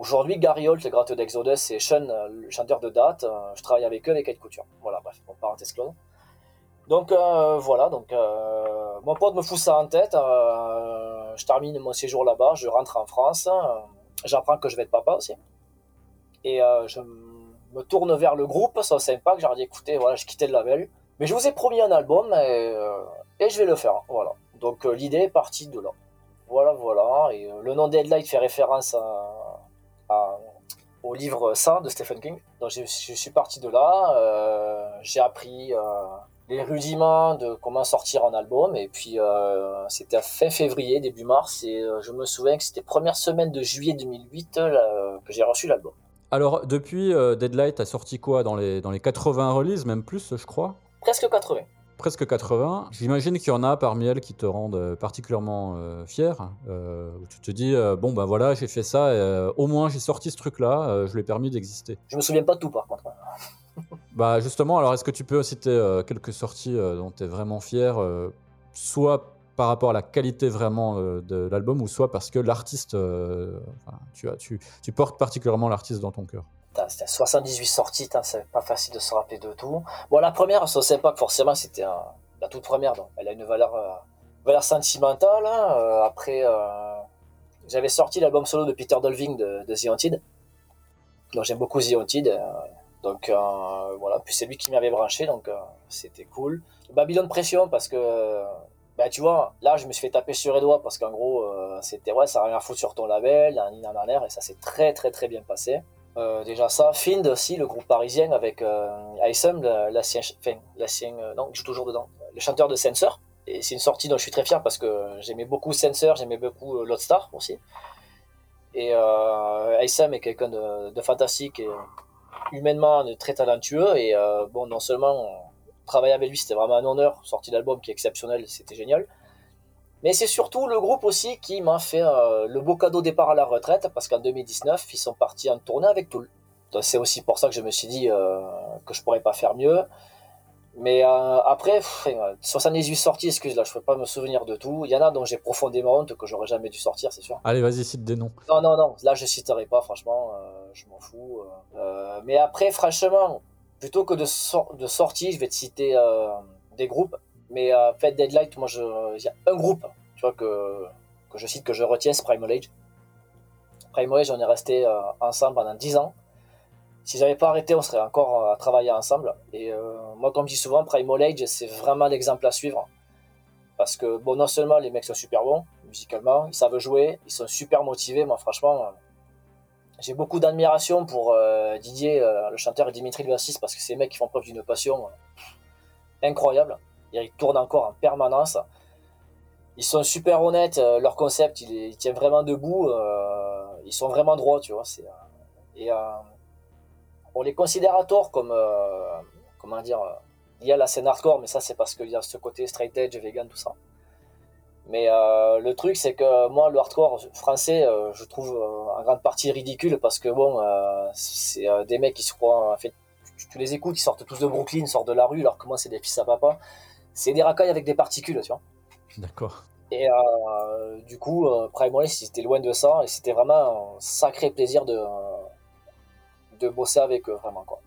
Aujourd'hui, Gary Holt, le gratteux d'Exodus, et Sean, euh, le chanteur de date, euh, je travaille avec eux avec Kate Couture. Voilà, bref, bon, parenthèse close. Donc euh, voilà, donc mon pote me fout ça en tête. je termine mon séjour là-bas, je rentre en France, j'apprends que je vais être papa aussi. Et je me tourne vers le groupe, ça sympa, que j'ai dit écoutez, voilà, je quittais le label, mais je vous ai promis un album et, je vais le faire. Voilà. Donc l'idée est partie de là. Voilà, voilà. Et le nom Deadlight fait référence au livre 100 de Stephen King. Donc je, suis parti de là. j'ai appris les rudiments de comment sortir un album. Et puis, euh, c'était à fin février, début mars. Et euh, je me souviens que c'était première semaine de juillet 2008 euh, que j'ai reçu l'album. Alors, depuis, Deadlight a sorti quoi dans les, dans les 80 releases, même plus, je crois? Presque 80 presque 80. J'imagine qu'il y en a parmi elles qui te rendent particulièrement fier. où tu te dis, bon ben voilà, j'ai fait ça, au moins j'ai sorti ce truc-là, je lui ai permis d'exister. Je me souviens pas de tout par contre. Bah justement, alors est-ce que tu peux citer euh, quelques sorties euh, dont tu es vraiment fier, euh, soit par rapport à la qualité vraiment de l'album, ou soit parce que l'artiste, tu, portes particulièrement l'artiste dans ton cœur? C'était 78 sorties, c'est pas facile de se rappeler de tout. Bon, la première, c'est sympa, forcément, c'était la toute première, elle a une valeur, valeur sentimentale. Hein, après, j'avais sorti l'album solo de Peter Dolving de, de The Haunted. Donc j'aime beaucoup The Haunted. Donc euh, voilà, puis c'est lui qui m'avait branché, donc euh, c'était cool. Babylone Pression parce que bah tu vois, là je me suis fait taper sur les doigts parce qu'en gros euh, c'était ouais ça n'a rien à foutre sur ton label, un en l'air et ça s'est très très très bien passé. déjà ça, Find aussi, le groupe parisien avec Aysem, l'ancien, enfin non, je toujours dedans, le chanteur de Sensor. Et c'est une sortie dont je suis très fier parce que j'aimais beaucoup Sensor, j'aimais beaucoup Lotstar aussi. Et euh, est quelqu'un de, de fantastique et humainement très talentueux et euh, bon non seulement travailler avec lui c'était vraiment un honneur sortie d'album qui est exceptionnel c'était génial mais c'est surtout le groupe aussi qui m'a fait euh, le beau cadeau départ à la retraite parce qu'en 2019 ils sont partis en tournée avec Tool c'est aussi pour ça que je me suis dit euh, que je pourrais pas faire mieux mais euh, après, 78 sorties, excuse, là, je ne peux pas me souvenir de tout. Il y en a dont j'ai profondément honte que j'aurais jamais dû sortir, c'est sûr. Allez, vas-y, cite des noms. Non, non, non, là, je citerai pas, franchement, euh, je m'en fous. Euh. mais après, franchement, plutôt que de, de sorties, je vais te citer des groupes. Mais en fait, Deadlight, moi, il y a un groupe, tu vois, que, que je cite, que je retiens, c'est Primal Age. Primal Age, on est resté ensemble pendant 10 ans si j'avais pas arrêté, on serait encore euh, à travailler ensemble. Et euh, moi, comme je dis souvent, Primal Age, c'est vraiment l'exemple à suivre. Parce que, bon, non seulement les mecs sont super bons, musicalement, ils savent jouer, ils sont super motivés. Moi, franchement, euh, j'ai beaucoup d'admiration pour Didier, le chanteur, et Dimitri, le bassiste, parce que ces mecs qui font preuve d'une passion incroyable. Ils tournent encore en permanence. Ils sont super honnêtes, leur concept, il, il, tient vraiment debout. ils sont vraiment droits, tu vois. Et on les considère à tort comme, euh, comment dire, y a la scène hardcore, mais ça c'est parce qu'il y a ce côté straight edge, vegan, tout ça. Mais euh, le truc c'est que moi le hardcore français, euh, je trouve en grande partie ridicule parce que bon, c'est des mecs qui se croient, en fait, tu, les écoutes, ils sortent tous de Brooklyn, ils sortent de la rue, alors que moi c'est des fils à papa. C'est des racailles avec des particules, tu vois. D'accord. Et du coup, Primal, c'était loin de ça, et c'était vraiment un sacré plaisir de, de bosser avec eux, vraiment, quoi.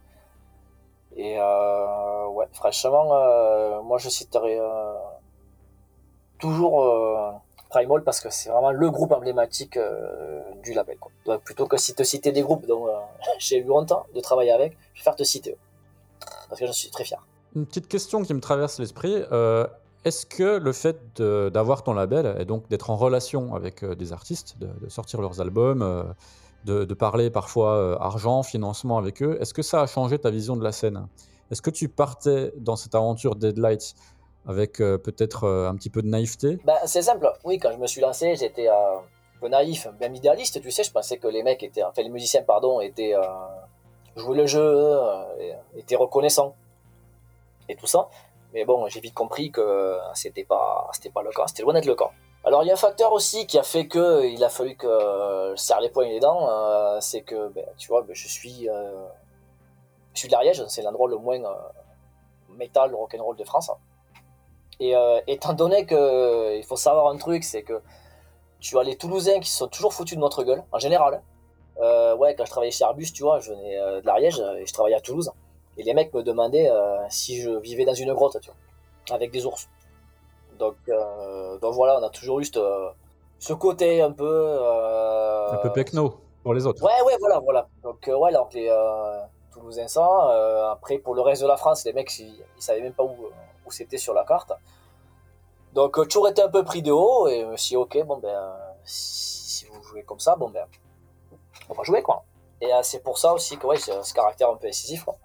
Et euh, ouais, franchement, euh, moi je citerai euh, toujours Primal parce que c'est vraiment le groupe emblématique du label. Quoi. Plutôt que si te citer des groupes dont j'ai eu longtemps de travailler avec, je vais te citer eux. Parce que je suis très fier. Une petite question qui me traverse l'esprit. Est-ce que le fait d'avoir ton label et donc d'être en relation avec des artistes, de, de sortir leurs albums, de, parler parfois euh, argent, financement avec eux. Est-ce que ça a changé ta vision de la scène? Est-ce que tu partais dans cette aventure Deadlight avec euh, peut-être euh, un petit peu de naïveté bah, C'est simple. Oui, quand je me suis lancé, j'étais un peu naïf, même idéaliste. Tu sais, je pensais que les mecs étaient, enfin les musiciens, pardon, étaient jouaient le jeu, étaient reconnaissants et tout ça. Mais bon, j'ai vite compris que c'était pas, c'était pas le cas. C'était loin d'être le cas. Alors il y a un facteur aussi qui a fait que il a fallu que je serre les poings et les dents, euh, c'est que ben, tu vois, ben, je suis euh, je suis de l'Ariège, c'est l'endroit le moins euh, métal rock'n'roll de France. Et étant donné que il faut savoir un truc, c'est que tu as les Toulousains qui sont toujours foutus de notre gueule, en général. ouais, quand je travaillais chez Airbus, tu vois, je venais de l'Ariège et je travaillais à Toulouse. Et les mecs me demandaient si je vivais dans une grotte, tu vois, avec des ours. Donc, euh, donc voilà, on a toujours eu ce, côté un peu. Euh, un peu pecno pour les autres. Ouais, ouais, voilà, voilà. Donc, euh, ouais, alors les Toulousains, ça. après, pour le reste de la France, les mecs, ils, ne savaient même pas où, c'était sur la carte. Donc, euh, toujours été un peu pris de haut et dit, ok, bon, ben, si, si vous jouez comme ça, bon, ben, on va jouer, quoi. Et euh, c'est pour ça aussi que, ouais, ce caractère un peu décisif, quoi.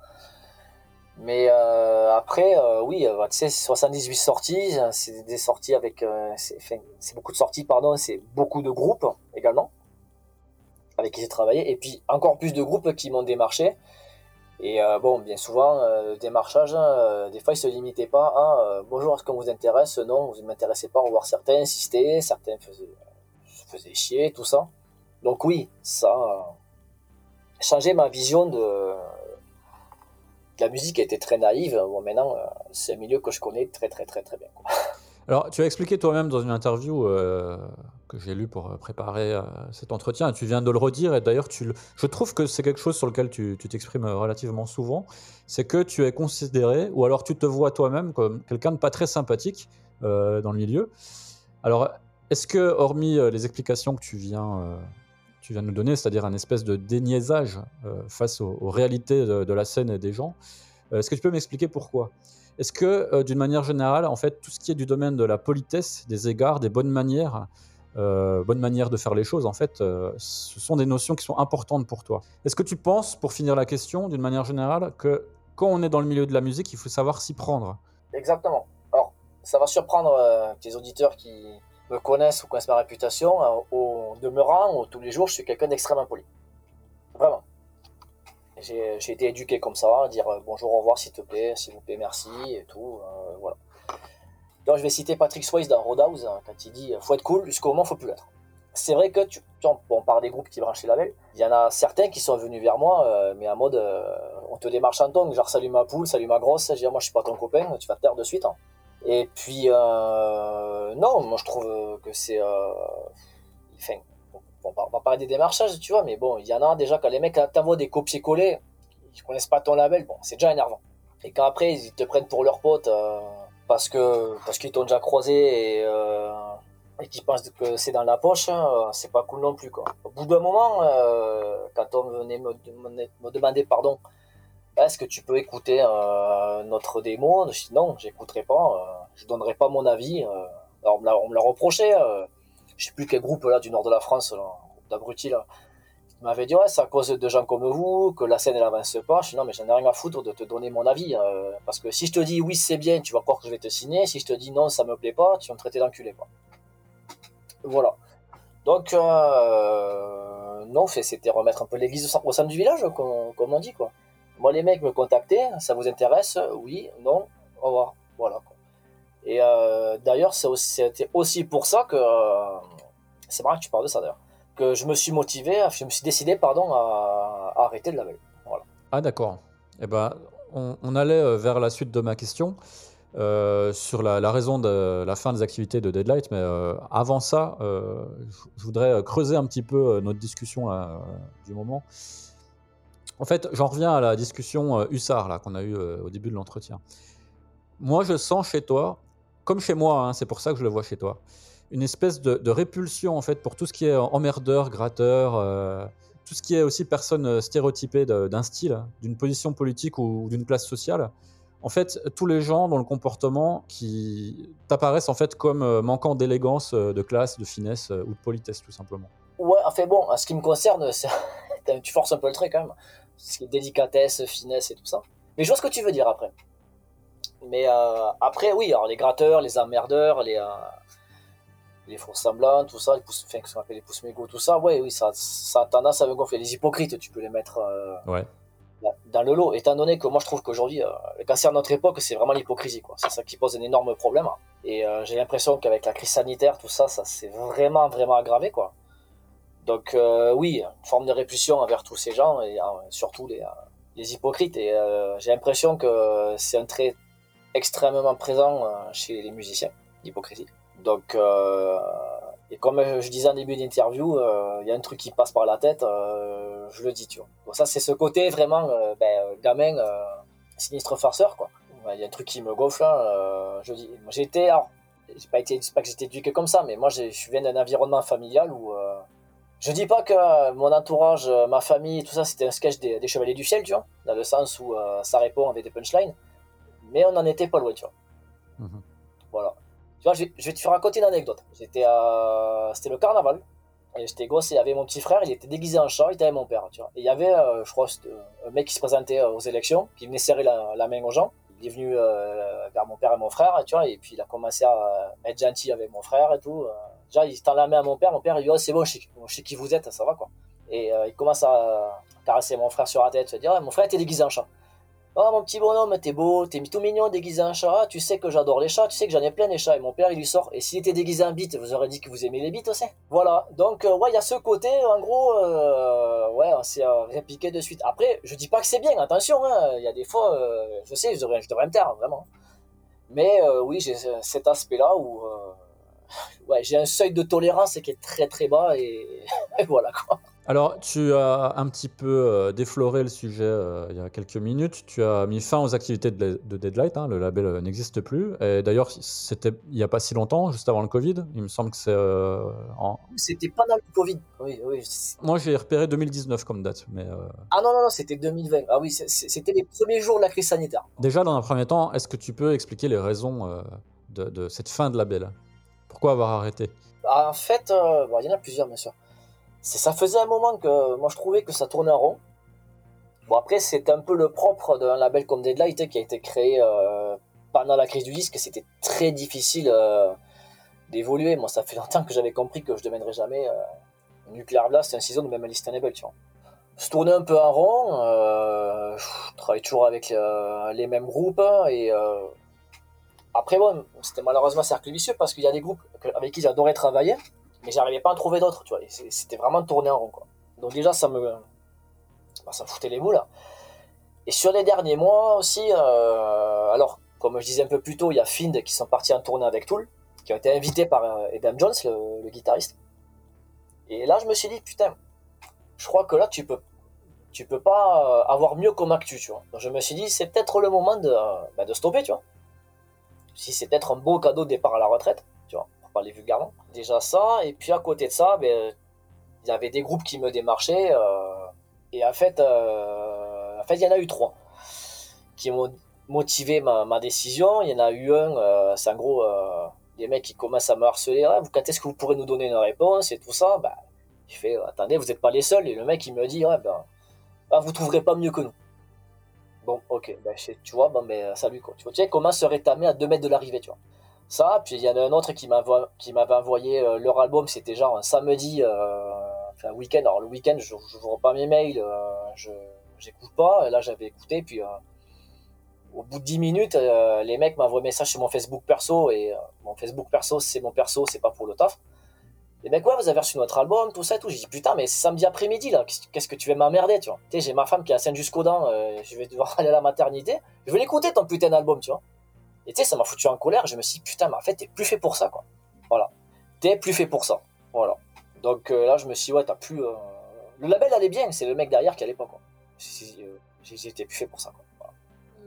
Mais euh, après, oui, euh, tu sais, 78 sorties, c'est des sorties avec. c'est beaucoup de sorties, pardon, c'est beaucoup de groupes également, avec qui j'ai travaillé, et puis encore plus de groupes qui m'ont démarché. Et euh, bon, bien souvent, euh, le démarchage, euh, des fois, il se limitait pas à euh, bonjour, est-ce qu'on vous intéresse? Non, vous ne m'intéressez pas, au revoir. Certains insistaient, certains faisaient, faisaient chier, tout ça. Donc, oui, ça a changé ma vision de, la musique était très naïve. Bon, maintenant, euh, c'est un milieu que je connais très, très, très, très bien. quoi. Alors, tu as expliqué toi-même dans une interview euh, que j'ai lue pour euh, préparer euh, cet entretien, et tu viens de le redire, et d'ailleurs, je trouve que c'est quelque chose sur lequel tu t'exprimes relativement souvent, c'est que tu es considéré, ou alors tu te vois toi-même comme quelqu'un de pas très sympathique dans le milieu. Alors, est-ce que, hormis les explications que tu viens, tu viens nous donner, c'est-à-dire un espèce de déniaisage face aux, réalités de, de la scène et des gens, est-ce que tu peux m'expliquer pourquoi? Est-ce que, euh, d'une manière générale, en fait, tout ce qui est du domaine de la politesse, des égards, des bonnes manières, euh, bonnes manières de faire les choses, en fait, euh, ce sont des notions qui sont importantes pour toi? Est-ce que tu penses, pour finir la question, d'une manière générale, que quand on est dans le milieu de la musique, il faut savoir s'y prendre? Exactement. Alors, ça va surprendre tes auditeurs qui me connaissent ou connaissent ma réputation. Au demeurant, tous les jours, je suis quelqu'un d'extrêmement poli. Vraiment. J'ai j'ai été éduqué comme ça, à dire euh, bonjour, au revoir, s'il te plaît, s'il vous plaît, merci, et tout. euh, voilà. Donc, je vais citer Patrick Swayze dans Roadhouse, hein, quand il dit faut être cool jusqu'au moment où faut plus l'être. C'est vrai que, tu, tu on parle des groupes qui branchent les labels, il y en a certains qui sont venus vers moi, euh, mais en mode euh, on te démarche en tongue, genre salut ma poule, salut ma grosse, je dis moi je suis pas ton copain, tu vas te taire de suite. hein. Et puis, euh, non, moi je trouve que c'est. Euh, enfin, on va, parler des démarchages, tu vois, mais bon, il y en a déjà quand les mecs t'envoient des copier-coller, ils connaissent pas ton label, bon, c'est déjà énervant. Et quand après ils te prennent pour leur pote euh, parce que parce qu'ils t'ont déjà croisé et, euh, qu'ils pensent que c'est dans la poche, hein, euh, c'est pas cool non plus quoi. Au bout d'un moment, quand on venait me, demander pardon, est-ce que tu peux écouter notre démo? Je dis non, j'écouterai pas, je donnerai pas mon avis. alors on me l'a, reproché, je sais plus quel groupe là du nord de la France, d'abrutis là. Il m'avait dit ouais c'est à cause de gens comme vous que la scène elle avance pas. Je dis non mais j'en ai rien à foutre de te donner mon avis euh, parce que si je te dis oui c'est bien, tu vas croire que je vais te signer. Si je te dis non ça me plaît pas, tu vas me traiter d'enculé quoi. Voilà. Donc euh, non c'était remettre un peu l'église au centre du village comme, comme on dit quoi. Moi, les mecs me contactaient, ça vous intéresse? Oui, non, au revoir. Voilà. quoi. Et euh, d'ailleurs, c'était aussi pour ça que. euh, c'est marrant que tu parles de ça d'ailleurs. Que je me suis motivé, je me suis décidé, pardon, à, arrêter label. Voilà. Ah d'accord. Eh ben, on, allait euh, vers la suite de ma question sur la, la raison de la fin des activités de Deadlight, mais avant ça, je- voudrais creuser un petit peu notre discussion du moment. En fait, j'en reviens à la discussion Hussard là qu'on a eue au début de l'entretien. Moi, je sens chez toi, comme chez moi, hein, c'est pour ça que je le vois chez toi, une espèce de, répulsion en fait pour tout ce qui est emmerdeur, gratteur. euh, tout ce qui est aussi personne euh, stéréotypée d'un style, d'une position politique ou d'une classe sociale, en fait, tous les gens dont le comportement qui t'apparaissent en fait comme euh, manquant d'élégance, de classe, de finesse ou de politesse tout simplement. Ouais, enfin bon, en ce qui me concerne, tu forces un peu le trait quand même. Ce qui est délicatesse, finesse et tout ça. Mais je vois ce que tu veux dire après. Mais euh, après, oui, alors les gratteurs, les emmerdeurs, les, euh, les faux semblants, tout ça, les pouces, enfin, ce qu'on appelle les pouces mégots, tout ça, ouais, oui, ça, ça a tendance à me gonfler. Les hypocrites, tu peux les mettre euh, Ouais. dans- le lot. Étant donné que moi, je trouve qu'aujourd'hui, le cancer de notre époque, c'est vraiment l'hypocrisie, quoi. C'est ça qui pose un énorme problème. Et j'ai l'impression qu'avec la crise sanitaire, tout ça, ça s'est vraiment, vraiment aggravé, quoi. Donc euh, oui, une forme de répulsion envers tous ces gens et euh, surtout les, euh, les hypocrites. Et j'ai l'impression que c'est un trait extrêmement présent euh, chez les musiciens, l'hypocrisie. Donc, euh, et comme je disais en début d'interview, euh, il y a un truc qui passe par la tête, euh, je le dis, tu vois. Donc ça, c'est ce côté vraiment, euh, ben, euh, gamin, euh, sinistre farceur, quoi. Il y a un truc qui me gonfle, euh, je dis. J'ai été, alors, j'ai pas été, pas que j'étais éduqué comme ça, mais moi, je viens d'un environnement familial où, euh, je dis pas que euh, mon entourage, euh, ma famille, tout ça, c'était un sketch des, des Chevaliers du Ciel, tu vois, dans le sens où euh, ça répond avec des punchlines, mais on n'en était pas loin, tu vois. Mhm. Voilà. Tu vois, je vais, je vais te raconter une anecdote. J'étais à... C'était le carnaval. Et j'étais gosse et il y avait mon petit frère, il était déguisé en chat, il était avec mon père, tu vois. Et il y avait, euh, je crois, c'était, un mec qui se présentait aux élections, qui venait serrer la, la main aux gens. Il est venu euh, vers mon père et mon frère, tu vois, et puis il a commencé à être gentil avec mon frère et tout. euh. Déjà, il tend la main à mon père, mon père, il dit, oh, c'est bon, je sais, je sais qui vous êtes, ça va, quoi. Et euh, il commence à caresser mon frère sur la tête, se dire, Ouais, mon frère était déguisé en chat. Oh mon petit bonhomme, t'es beau, t'es tout mignon déguisé en chat, tu sais que j'adore les chats, tu sais que j'en ai plein des chats. Et mon père il lui sort, et s'il était déguisé en bite, vous aurez dit que vous aimez les bites aussi. Voilà, donc euh, ouais, il y a ce côté, en gros, euh, ouais, on s'est euh, répliqué de suite. Après, je dis pas que c'est bien, attention, hein, il y a des fois, euh, je sais, je devrais, je devrais me taire, vraiment. Mais oui, j'ai ce- cet aspect-là où ouais, j'ai un seuil de tolérance qui est très très bas, et voilà quoi. Alors, tu as un petit peu euh, défloré le sujet euh, il y a quelques minutes. Tu as mis fin aux activités de, de Deadlight. hein, le label euh, n'existe plus. Et d'ailleurs, c'était il n'y a pas si longtemps, juste avant le Covid. Il me semble que c'est. euh, en- C'était pendant le Covid. Oui, oui. c'est- Moi, j'ai repéré 2019 comme date. Mais euh, Ah non, non, non, c'était 2020. Ah oui, c'était les premiers jours de la crise sanitaire. déjà, dans un premier temps, est-ce que tu peux expliquer les raisons de, de cette fin de label? Pourquoi avoir arrêté? En fait, bon, il y en a plusieurs, bien sûr. Ça faisait un moment que moi je trouvais que ça tournait en rond. Bon, après, c'est un peu le propre d'un label comme Deadlight qui a été créé euh, pendant la crise du disque. C'était très difficile euh, d'évoluer. Moi, ça fait longtemps que j'avais compris que je ne deviendrais jamais euh, Nuclear Blast, un season ou même Unlistenable, tu vois. Je tournais un peu en rond. euh, je travaille toujours avec les mêmes groupes. Et euh, après, bon, c'était malheureusement un cercle vicieux parce qu'il y a des groupes avec qui j'adorais travailler mais j'arrivais pas à en trouver d'autres, tu vois. C'était vraiment tourné en rond, quoi. Donc déjà, ça me, bah, ça me foutait les boules. Et sur les derniers mois aussi, euh, alors, comme je disais un peu plus tôt, il y a Find qui sont partis en tournée avec Tool, qui ont été invités par euh, Adam Jones, le, guitariste. Et là, je me suis dit, putain, je crois que là, tu peux, tu peux pas euh, avoir mieux comme actu, tu vois. Donc je me suis dit, c'est peut-être le moment de, euh, bah, de stopper, tu vois. Si c'est peut-être un beau cadeau de départ à la retraite, pour parler vulgairement. Déjà ça, et puis à côté de ça, ben, il y avait des groupes qui me démarchaient, euh, et en fait, euh, en fait, il y en a eu trois qui m'ont motivé ma, décision. Il y en a eu un, euh, c'est en gros des mecs qui commencent à me harceler. Ah, quand est-ce que vous pourrez nous donner une réponse et tout ça? Bah, Je fais, attendez, vous n'êtes pas les seuls. Et le mec, il me dit, ouais, ben, ah, vous trouverez pas mieux que nous. Bon, ok, ben, tu vois, ben, salut quoi. Tu vois, tu sais, comment se rétamer à 2 mètres de l'arrivée, tu vois. Ça, puis il y en a un autre qui m'avait envoyé euh, leur album, c'était genre un samedi, euh, enfin week-end. Alors le week-end, je n'ouvre pas mes mails, euh, je j'écoute pas. Là, j'avais écouté, puis au bout de 10 minutes, les mecs m'envoient un message sur mon Facebook perso, et mon Facebook perso, c'est mon perso, c'est pas pour le taf. Les mecs, ouais, vous avez reçu notre album, tout ça tout. J'ai dit, putain, mais c'est samedi après-midi, là, qu'est-ce que tu veux m'emmerder, tu vois? Tu j'ai ma femme qui est enceinte jusqu'aux dents, euh, je vais devoir aller à la maternité. Je vais l'écouter, ton putain d'album, tu vois? Et tu sais, ça m'a foutu en colère. Je me suis dit, putain, mais en fait, t'es plus fait pour ça, quoi. Voilà. T'es plus fait pour ça. Voilà. Donc euh, là, je me suis dit, ouais, t'as plus. euh, Le label allait bien, c'est le mec derrière qui allait pas, quoi. Euh, t'es plus fait pour ça, quoi.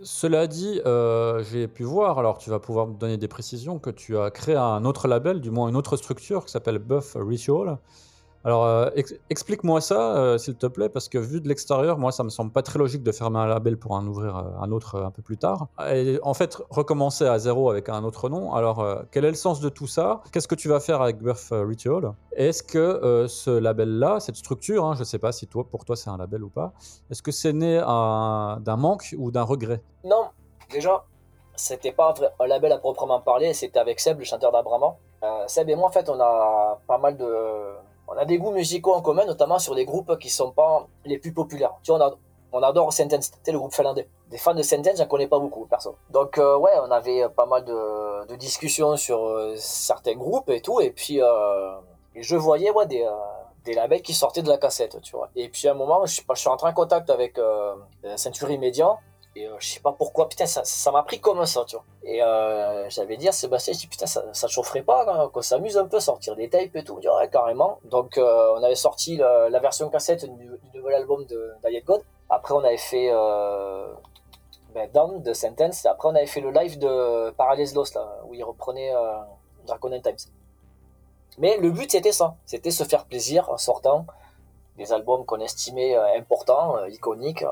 Cela dit, j'ai pu voir, alors tu vas pouvoir me donner des précisions, que tu as créé un autre label, du moins une autre structure qui s'appelle Buff Ritual. Alors euh, ex- explique-moi ça, euh, s'il te plaît, parce que vu de l'extérieur, moi ça me semble pas très logique de fermer un label pour en ouvrir euh, un autre un peu plus tard. Et en fait, recommencer à zéro avec un autre nom. Alors quel est le sens de tout ça? Qu'est-ce que tu vas faire avec euh, Ritual? Est-ce que ce label-là, cette structure, hein, je sais pas si toi, pour toi c'est un label ou pas, est-ce que c'est né un- d'un manque ou d'un regret? Non, déjà, c'était pas un label à proprement parler, c'était avec Seb, le chanteur d'Abrama. Euh, Seb et moi, en fait, on a pas mal de. On a des goûts musicaux en commun, notamment sur des groupes qui sont pas les plus populaires. Tu vois, on, adore Sentence, sais, le groupe finlandais. Des fans de Sentence, j'en connais pas beaucoup, perso. Donc, euh, ouais, on avait pas mal de, discussions sur euh, certains groupes et tout, et puis euh, et je voyais, des. euh, labels qui sortaient de la cassette, tu vois. Et puis à un moment, je, suis rentré en contact avec euh, Century Media, et euh, je sais pas pourquoi, putain, ça m'a pris comme ça, tu vois. Et euh, j'avais dit à Sébastien, je dis, putain, ça, ça chaufferait pas, hein, qu'on s'amuse un peu, sortir des tapes et tout. Il dit, ouais, carrément. Donc, euh, on avait sorti la, version cassette du, nouvel album de God. Après, on avait fait euh, ben, Down de Sentence. Après, on avait fait le live de Parallels Lost, là, où il reprenait euh, Dragon and Times. Mais le but, c'était ça. C'était se faire plaisir en sortant des albums qu'on estimait importants, iconiques.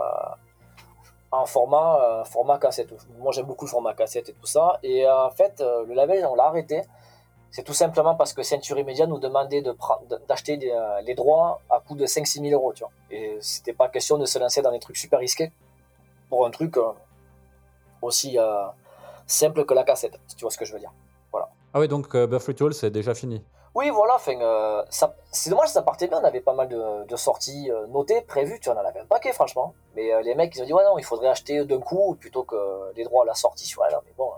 Euh, en format, euh, format cassette. Moi j'aime beaucoup le format cassette et tout ça. Et euh, en fait, euh, le label, on l'a arrêté. C'est tout simplement parce que Century Media nous demandait de d'acheter les droits à coût de 5-6 000 euros. Tu vois. Et c'était pas question de se lancer dans des trucs super risqués pour un truc aussi simple que la cassette, si tu vois ce que je veux dire? Voilà. Ah oui, donc Buffalo Tool, c'est déjà fini oui, voilà, euh, c'est dommage, ça partait bien, on avait pas mal de, sorties euh, notées, prévues, tu en avais un paquet, franchement. Mais euh, les mecs, ils ont dit, ouais, non, il faudrait acheter d'un coup plutôt que les droits à la sortie. Ouais, mais bon.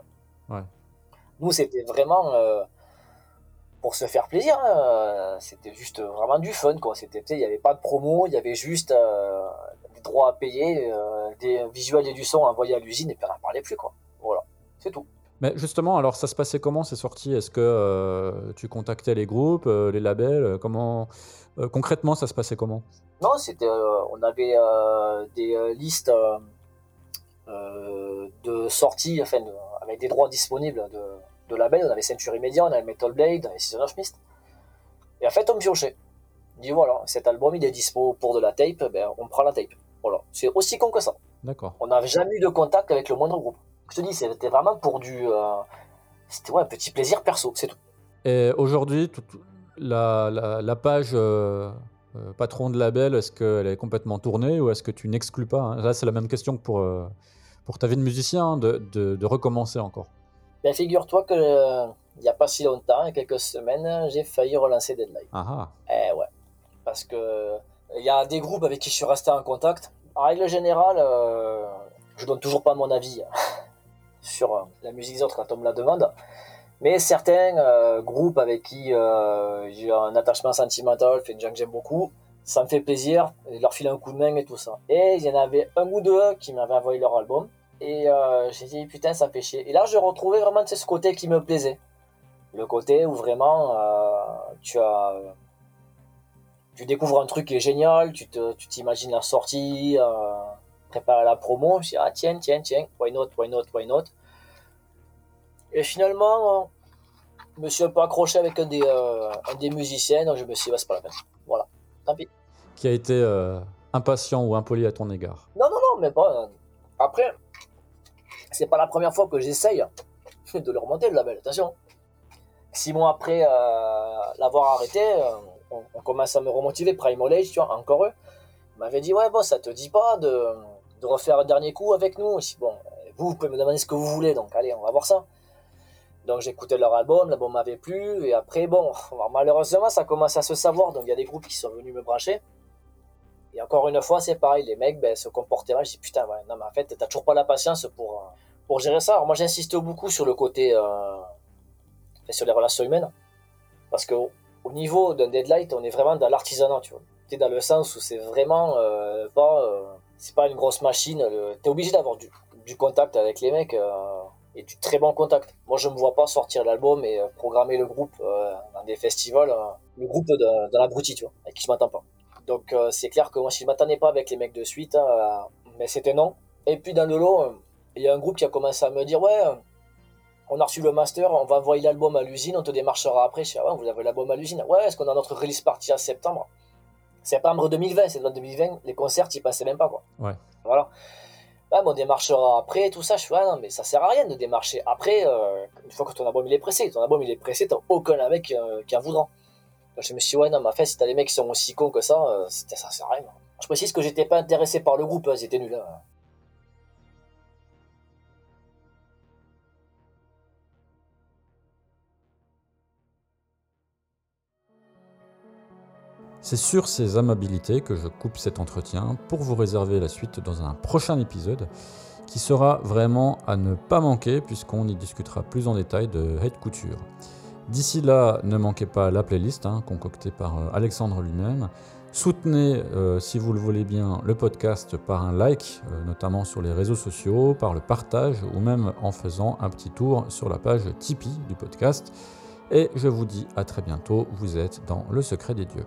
Hein. Nous, c'était vraiment pour se faire plaisir, hein, c'était juste vraiment du fun, quoi. Il n'y avait pas de promo, il y avait juste des droits à payer, des visuels et du son envoyés à l'usine, et puis on n'en parlait plus, quoi. Voilà, c'est tout. Mais justement, alors ça se passait comment ces sorties? Est-ce que euh, tu contactais les groupes, euh, les labels? Euh, Comment concrètement ça se passait comment? Non, c'était, on avait des listes de sorties, enfin, avec des droits disponibles de, de, labels. On avait Century Media, on avait Metal Blade, on avait Season of Mist. Et en fait, on piochait. On dit voilà, cet album il est dispo pour de la tape, ben, on prend la tape. Voilà, c'est aussi con que ça. D'accord. On n'avait jamais eu de contact avec le moindre groupe. Je te dis, c'était vraiment pour du. Euh, c'était ouais, un petit plaisir perso, c'est tout. Et aujourd'hui, la, la, page euh, euh, patron de label, est-ce qu'elle est complètement tournée ou est-ce que tu n'exclus pas hein? Là, c'est la même question que pour, pour ta vie de musicien, de, de, recommencer encore. Ben, figure-toi que il n'y a pas si longtemps, il y a quelques semaines, j'ai failli relancer Deadline. Ah, ah. Eh ouais. Parce que il y a des groupes avec qui je suis resté en contact. En règle générale, je donne toujours pas mon avis. Sur euh, la musique des autres quand on me la demande. Mais certains euh, groupes avec qui euh, j'ai un attachement sentimental, fait des gens que j'aime beaucoup, ça me fait plaisir, leur filer un coup de main et tout ça. Et il y en avait un ou deux qui m'avaient envoyé leur album. Et j'ai dit, putain, ça fait chier. Et là, je retrouvais vraiment ce côté qui me plaisait. Le côté où vraiment tu as. Tu découvres un truc qui est génial, tu t'imagines tu la sortie, préparer la promo. Je dis, ah tiens, tiens, tiens, why not, why not, why not. Et finalement, je me suis un peu accroché avec un des, euh, des musiciens, donc je me suis dit, bah, c'est pas la peine. Voilà, tant pis. Qui a été euh, impatient ou impoli à ton égard Non, non, non, mais pas. Après, c'est pas la première fois que j'essaye de le remonter le label, attention. Six mois après euh, l'avoir arrêté, on, commence à me remotiver. Prime tu vois, encore eux, m'avait dit, ouais, bon, ça te dit pas de, de refaire un dernier coup avec nous. Bon, vous, vous pouvez me demander ce que vous voulez, donc allez, on va voir ça. Donc j'écoutais leur album, l'album m'avait plu, et après, bon, malheureusement, ça commence à se savoir, donc il y a des groupes qui sont venus me brancher. Et encore une fois, c'est pareil, les mecs ben, se comportaient mal. Je dis putain, ouais, non, mais en fait, t'as toujours pas la patience pour, euh, pour gérer ça. Alors moi, j'insiste beaucoup sur le côté, euh, sur les relations humaines, parce que au niveau d'un deadlight, on est vraiment dans l'artisanat, tu vois. T'es dans le sens où c'est vraiment euh, pas, c'est pas une grosse machine. T'es obligé d'avoir du, contact avec les mecs et du très bon contact. Moi, je me vois pas sortir l'album et euh, programmer le groupe euh, dans des festivals, euh, le groupe de, de l'abruti, tu vois, avec qui je m'attends pas. Donc, c'est clair que moi, si je m'attendais pas avec les mecs de suite, hein, mais c'était non. Et puis, dans le lot, il y a un groupe qui a commencé à me dire, ouais, on a reçu le master, on va envoyer l'album à l'usine, on te démarchera après. Je dis, ah ouais, vous avez l'album à l'usine. Ouais, est-ce qu'on a notre release party en septembre? Septembre 2020, c'est 2020, les concerts, ils passaient même pas, quoi. Ouais. Voilà ah, on démarchera après, tout ça. Je fais, ah non, mais ça sert à rien de démarcher après, euh, une fois que ton album il est pressé. Ton album il est pressé, t'as aucun mec euh, qui en voudra. Donc, je me suis dit, ouais, non, mais en fait, si t'as des mecs qui sont aussi cons que ça, euh, ça sert à rien. Je précise que j'étais pas intéressé par le groupe, hein, ils étaient nuls. Hein. C'est sur ces amabilités que je coupe cet entretien pour vous réserver la suite dans un prochain épisode qui sera vraiment à ne pas manquer puisqu'on y discutera plus en détail de Hate Couture. D'ici là, ne manquez pas la playlist hein, concoctée par euh, Alexandre lui-même. Soutenez, euh, si vous le voulez bien, le podcast par un like, euh, notamment sur les réseaux sociaux, par le partage ou même en faisant un petit tour sur la page Tipeee du podcast. Et je vous dis à très bientôt, vous êtes dans le secret des dieux.